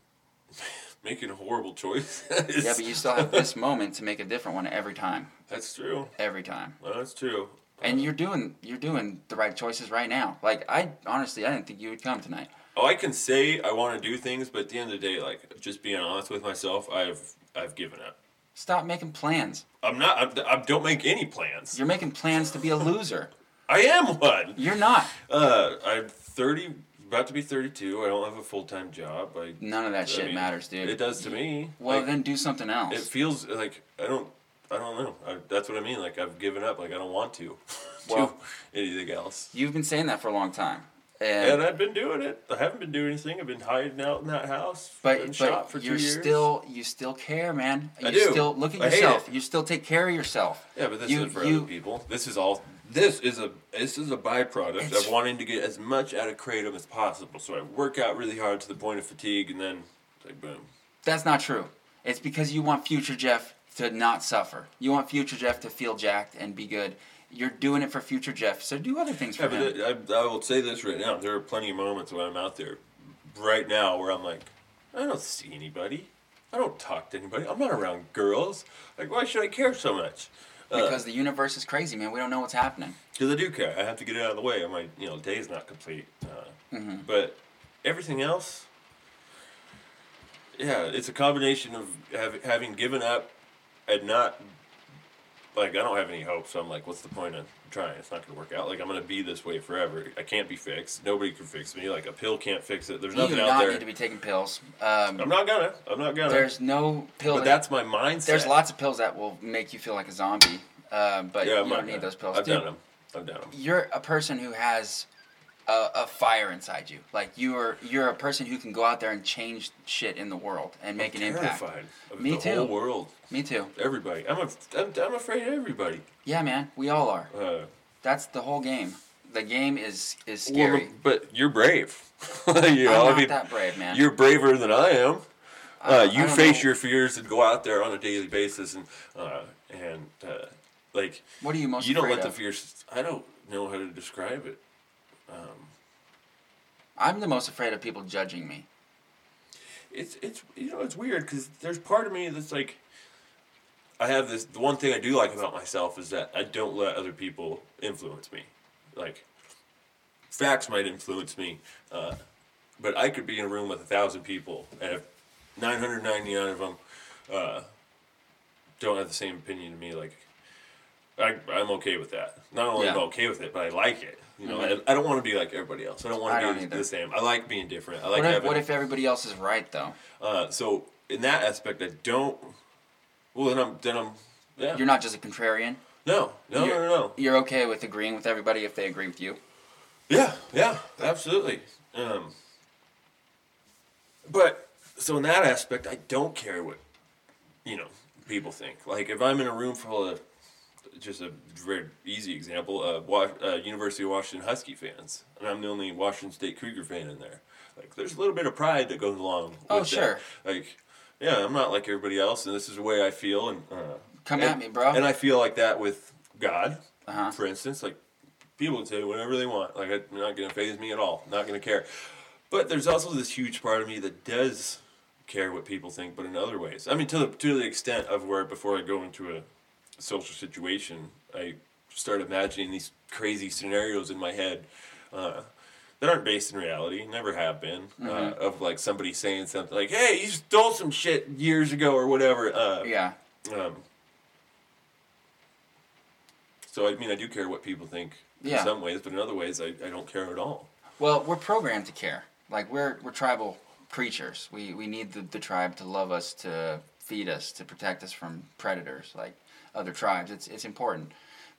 [laughs] making horrible choices. Yeah, but you still have this moment to make a different one every time. That's true. Every time. Well, that's true. And you're doing you're doing the right choices right now. Like I honestly I didn't think you would come tonight. Oh, I can say I want to do things, but at the end of the day, like just being honest with myself, I've I've given up. Stop making plans. I'm not. I'm, I don't make any plans. You're making plans to be a loser. I am one. You're not. Uh, I'm 30, about to be 32. I don't have a full time job. I. None of that I shit mean, matters, dude. It does to me. Well, Like, then do something else. it feels like I don't. I don't know. I, that's what I mean. Like I've given up. Like I don't want to [laughs] Well- do anything else. You've been saying that for a long time. And, And I've been doing it. I haven't been doing anything. I've been hiding out in that house. but been shot but for you're years. still you still care, man. I you do. still look at I yourself. You still take care of yourself. Yeah, but this You- isn't for you- other people. This is all. This is a this is a byproduct It's- of wanting to get as much out of kratom as possible. So I work out really hard to the point of fatigue, and then like boom. That's not true. It's because you want future Jeff to not suffer. You want future Jeff to feel jacked and be good. You're doing it for future Jeff, so do other things for Yeah, him. I, I will say this right now. There are plenty of moments when I'm out there, right now, where I'm like, I don't see anybody. I don't talk to anybody. I'm not around girls. Like, why should I care so much? Because the universe is crazy, man. We don't know what's happening. Because I do care. I have to get it out of the way. My you know day's not complete. Uh, Mm-hmm. But everything else, yeah, it's a combination of have, having given up and not like I don't have any hope. So I'm like, what's the point of trying? It's not gonna work out. Like I'm gonna be this way forever. I can't be fixed. Nobody can fix me. Like a pill can't fix it. There's You do nothing out not there. need to be taking pills. Um, I'm not gonna. I'm not gonna. there's no pill. but that- that's my mindset. there's lots of pills that will make you feel like a zombie, um, but Yeah, you I'm don't need gonna. those pills. I've Dude, done them. I've done them. you're a person who has a, a fire inside you. Like you're you're a person who can go out there and change shit in the world and make an impact. Terrified of Me the too. whole world. Me too. Everybody. I'm, a, I'm, I'm afraid of everybody. Yeah, man. We all are. Uh, That's the whole game. The game is is well, scary. but you're brave. [laughs] you I'm know, not I mean, that brave, man. you're braver than I am. I- Uh, you don't face know. your fears and go out there on a daily basis, and uh, and uh, like What are you most you don't let the fears. I don't know how to describe it. I'm the most afraid of people judging me. It's it's you know it's weird because there's part of me that's like I have this. The one thing I do like about myself is that I don't let other people influence me. Like, facts might influence me, uh, but I could be in a room with a thousand people, and if 999 of them uh, don't have the same opinion to me, like, I, I'm okay with that. Not only am I Yeah. okay with it, but I like it. You know, Mhm. I, I don't want to be like everybody else. I don't want to be either. the same. I like being different. I like what, if, having. what if everybody else is right though? Uh, so in that aspect, I don't. Well, then I'm then I'm. Yeah. You're not just a contrarian. no, no, no, you're, no, no. You're okay with agreeing with everybody if they agree with you. Yeah, yeah, absolutely. Um, but so in that aspect, I don't care what you know people think. Like if I'm in a room full of just a very easy example, uh, Wa- uh, University of Washington Husky fans, and I'm the only Washington State Cougar fan in there. Like there's a little bit of pride that goes along. With Oh, that. sure. Like yeah, I'm not like everybody else, and this is the way I feel, and uh, Come and, at me, bro. And I feel like that with God, Uh-huh. for instance. Like people can say whatever they want. Like it's not gonna phase me at all. Not gonna care. But there's also this huge part of me that does care what people think, but in other ways. I mean, to the to the extent of where before I go into a social situation, I start imagining these crazy scenarios in my head. Uh, that aren't based in reality, never have been. Uh, Mm-hmm. of like somebody saying something like, "Hey, you stole some shit years ago" or whatever. Uh, Yeah. um, so I mean, I do care what people think Yeah. in some ways, but in other ways, I, I don't care at all. Well, we're programmed to care. Like we're we're tribal creatures. We we need the, the tribe to love us, to feed us, to protect us from predators like other tribes. It's it's important.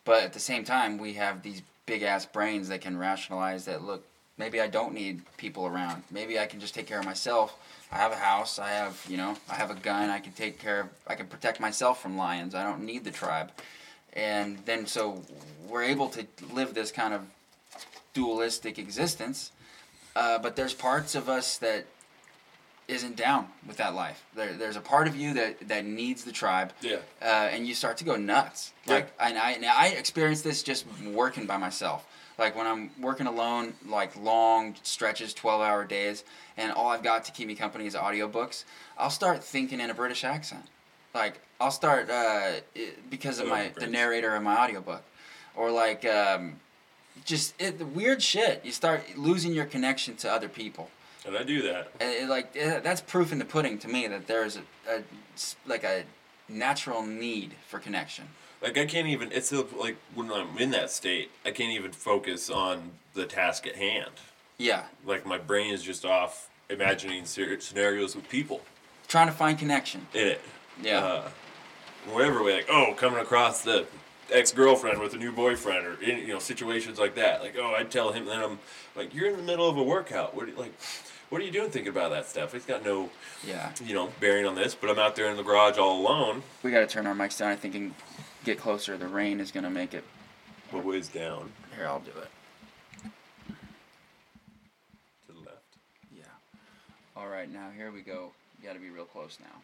But at the same time, we have these big ass brains that can rationalize that look, maybe I don't need people around. Maybe I can just take care of myself. I have a house, I have, you know, I have a gun, I can take care of I can protect myself from lions. I don't need the tribe. And then so we're able to live this kind of dualistic existence. Uh, but there's parts of us that isn't down with that life. There, there's a part of you that, that needs the tribe, Yeah. uh, and you start to go nuts. Yeah. Like, and I, I experienced this just working by myself. Like when I'm working alone, like long stretches, twelve hour days, and all I've got to keep me company is audiobooks. I'll start thinking in a British accent. Like I'll start uh, because of Oh, my the narrator of my audiobook, or like um, just it, the weird shit. You start losing your connection to other people. And I do that. And it, like it, that's proof in the pudding to me that there's a, a like a natural need for connection. Like I can't even. It's like when I'm in that state, I can't even focus on the task at hand. Yeah, Like my brain is just off imagining scenarios with people trying to find connection. in it. Yeah, Uh, whatever way, like oh, coming across the ex girlfriend with a new boyfriend, or you know situations like that. Like oh, I'd tell him. Then I'm like, you're in the middle of a workout. What do you, like? What are you doing thinking about that stuff? It's got no yeah. you know bearing on this. But I'm out there in the garage all alone. We got to turn our mics down. I think and get closer. The rain is gonna make it. What ways down Here, I'll do it. to the left? Yeah. All right, now here we go. You got to be real close now.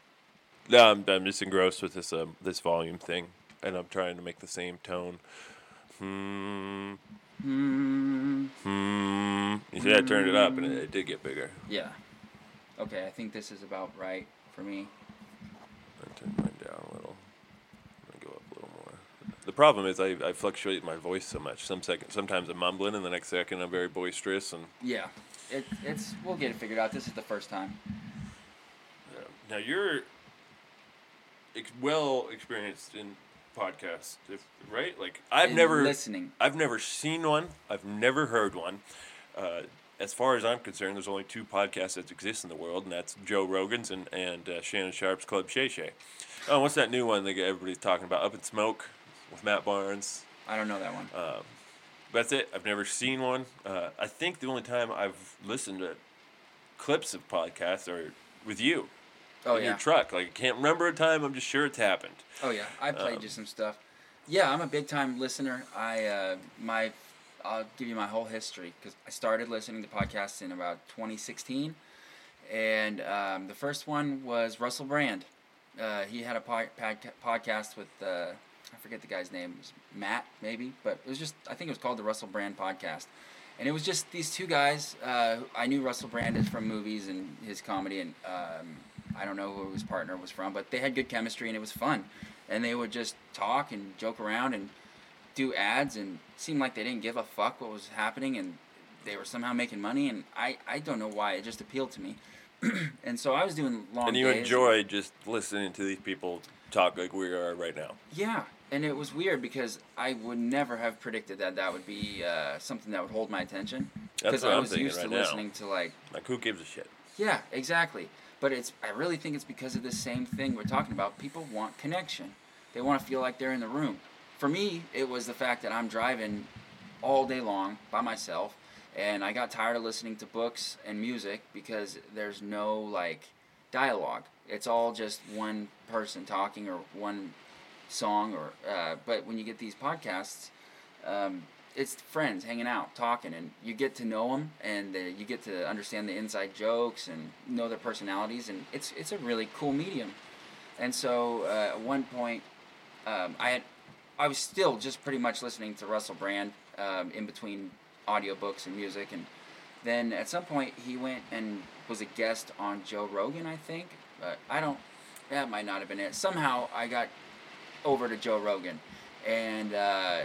No, I'm, I'm just engrossed with this um, this volume thing, and I'm trying to make the same tone. Hmm. Hmm. Hmm. You see, I turned it up, and it, it did get bigger. Yeah. Okay, I think this is about right for me. I turned mine down a little. I'm gonna go up a little more. The problem is I, I fluctuate my voice so much. Some second, sometimes I'm mumbling, and the next second I'm very boisterous. And Yeah. It, it's we'll get it figured out. This is the first time. now you're ex- well experienced in podcasts, if, right? Like I've never listening. I've never seen one. I've never heard one. Uh, as far as I'm concerned, there's only two podcasts that exist in the world, and that's Joe Rogan's and, and uh, Shannon Sharpe's Club Shay Shay. Oh, what's that new one that everybody's talking about? Up in Smoke with Matt Barnes. I don't know that one. Uh, that's it. I've never seen one. Uh, I think the only time I've listened to clips of podcasts are with you oh in yeah. your truck. Like, I can't remember a time. I'm just sure it's happened. Oh yeah, I played Um, you some stuff. Yeah, I'm a big time listener. I uh, my I'll give you my whole history because I started listening to podcasts in about 2016, and um, the first one was Russell Brand. Uh, he had a pod- podca- podcast with uh, I forget the guy's name. It was Matt maybe, but it was just I think it was called the Russell Brand podcast, and it was just these two guys. Uh, I knew Russell Brand is from movies and his comedy, and um, I don't know who his partner was from, but they had good chemistry and it was fun. And they would just talk and joke around and do ads and seemed like they didn't give a fuck what was happening and they were somehow making money and I, I don't know why it just appealed to me. [clears throat] and so I was doing long And you days. enjoy just listening to these people talk like we are right now. Yeah, and it was weird because I would never have predicted that that would be uh, something that would hold my attention. That's what I I'm was used right to now. listening to like Like, who gives a shit? yeah, exactly. But it's I really think it's because of the same thing we're talking about. People want connection. They want to feel like they're in the room. For me, it was the fact that I'm driving all day long by myself and I got tired of listening to books and music because there's no like dialogue. It's all just one person talking or one song or uh, but when you get these podcasts um, it's friends hanging out talking and you get to know them and uh, you get to understand the inside jokes and know their personalities and it's it's a really cool medium. And so uh, at one point um, i had i was still just pretty much listening to russell brand um, in between audiobooks and music and then at some point he went and was a guest on joe rogan i think but i don't that might not have been it. Somehow i got over to joe rogan and uh,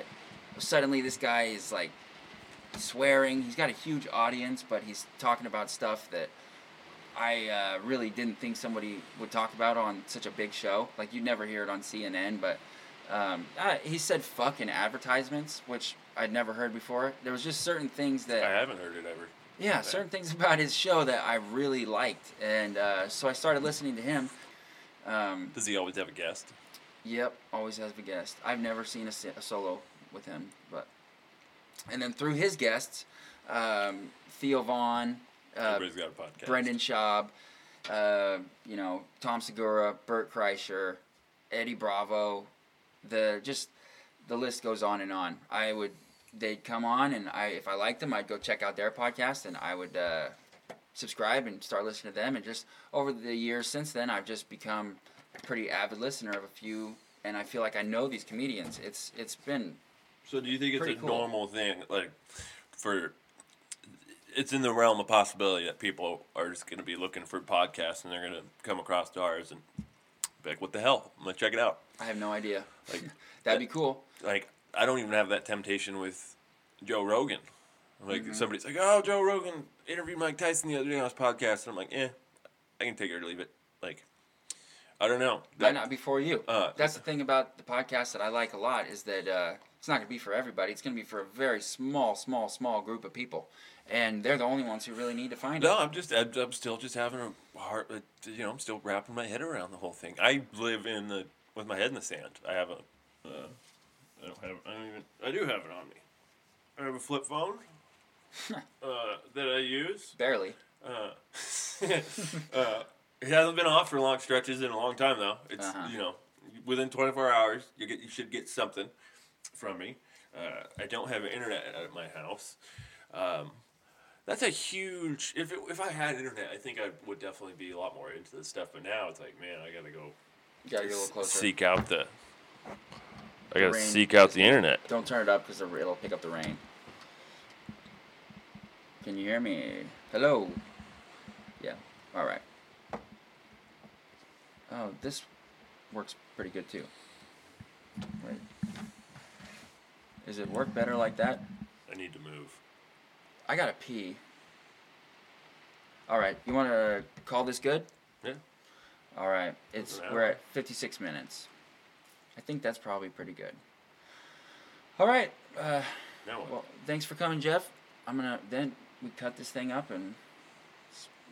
suddenly this guy is like swearing. He's got a huge audience, but he's talking about stuff that I uh, really didn't think somebody would talk about on such a big show. Like you'd never hear it on CNN, but um, uh, he said "fuck" in advertisements, which I'd never heard before. There was just certain things that I haven't heard it ever. yeah, certain things [laughs] about his show that I really liked, and uh, so I started listening to him. Um, Does he always have a guest? Yep, always has a guest. I've never seen a, a solo with him, but and then through his guests, um, Theo Von, uh, Everybody's got a podcast. Brendan Schaub, uh, you know Tom Segura, Bert Kreischer, Eddie Bravo, the just the list goes on and on. I would they'd come on and I if I liked them I'd go check out their podcast and I would uh, subscribe and start listening to them and just over the years since then I've just become a pretty avid listener of a few and I feel like I know these comedians. It's it's been So do you think it's Pretty a cool. normal thing, like, for? It's in the realm of possibility that people are just going to be looking for podcasts and they're going to come across ours and be like, "What the hell? I'm gonna check it out." I have no idea. Like, [laughs] That'd be cool. like I don't even have that temptation with Joe Rogan. Like Mm-hmm. somebody's like, "Oh, Joe Rogan interviewed Mike Tyson the other day on his podcast," and I'm like, "Eh, I can take it or leave it." Like, I don't know. Might not be for you. Uh, That's the thing about the podcast that I like a lot is that uh, it's not going to be for everybody. It's going to be for a very small, small, small group of people, and they're the only ones who really need to find No, it. No, I'm just I'm, I'm still just having a hard uh, you know I'm still wrapping my head around the whole thing. I live in the with my head in the sand. I have a uh, I don't have I don't even I do have it on me. I have a flip phone [laughs] uh, that I use. Barely. [laughs] It hasn't been off for long stretches in a long time though. It's Uh-huh. you know within 24 hours you get you should get something from me. Uh, I don't have internet at my house. Um, that's a huge. If it, if I had internet, I think I would definitely be a lot more into this stuff. But now it's like, man, I gotta go You got to get a little closer. seek out the. I gotta rain. seek out the internet. Don't turn it up because it'll pick up the rain. Can you hear me? Hello. Yeah. All right. Oh, this works pretty good too. Right. Does it work better like that? I need to move. I gotta pee. All right, you want to call this good? Yeah. All right, it's we're at 56 minutes. I think that's probably pretty good. All right. Uh, Now what? well, thanks for coming, Jeff. I'm gonna then we cut this thing up and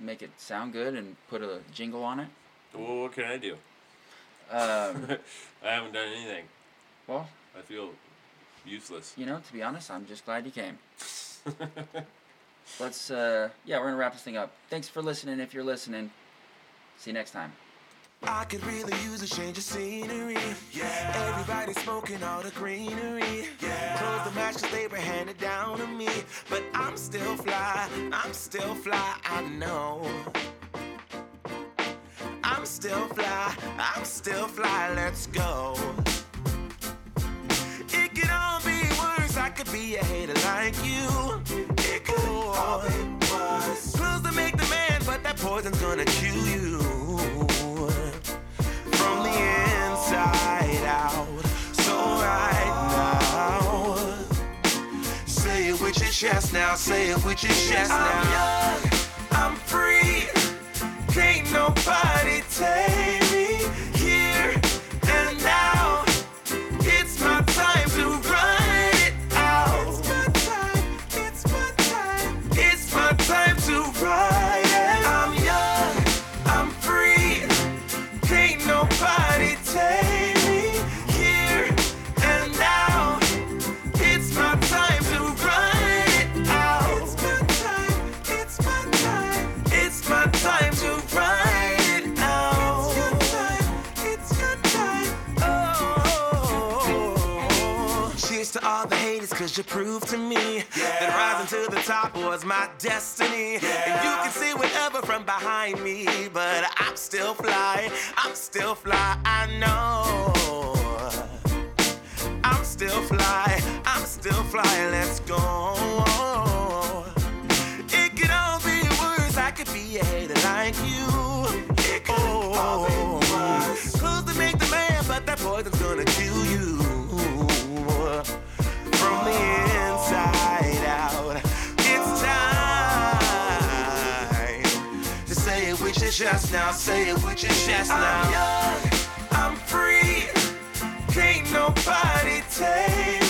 make it sound good and put a jingle on it. Well, what can I do? Um, [laughs] I haven't done anything. well, I feel useless. you know, to be honest, I'm just glad you came. [laughs] Let's uh, yeah, we're gonna wrap this thing up. Thanks for listening. If you're listening, see you next time. I could really use a change of scenery. Yeah. Everybody smoking all the greenery. Yeah. Clothes the match 'cause they were handed down to me. But I'm still fly, I'm still fly, I know still fly, I'm still fly, let's go. It could all be worse, I could be a hater like you. It could all be worse. Close to make the man, but that poison's gonna chew you. From the inside out, so right now. Say it with your chest now, say it with your chest now. I'm young, I'm free, can't nobody take as you proved to me yeah. that rising to the top was my destiny. Yeah. And you can see whatever from behind me, but I'm still fly. I'm still fly. I know. I'm still fly. I'm still fly. Let's go. It could all be worse. I could be a hater like you. It could oh. all be worse. Oh. Close to make the man, but that poison's gonna your chest now. Say it with your chest now. I'm young, I'm free. Can't nobody take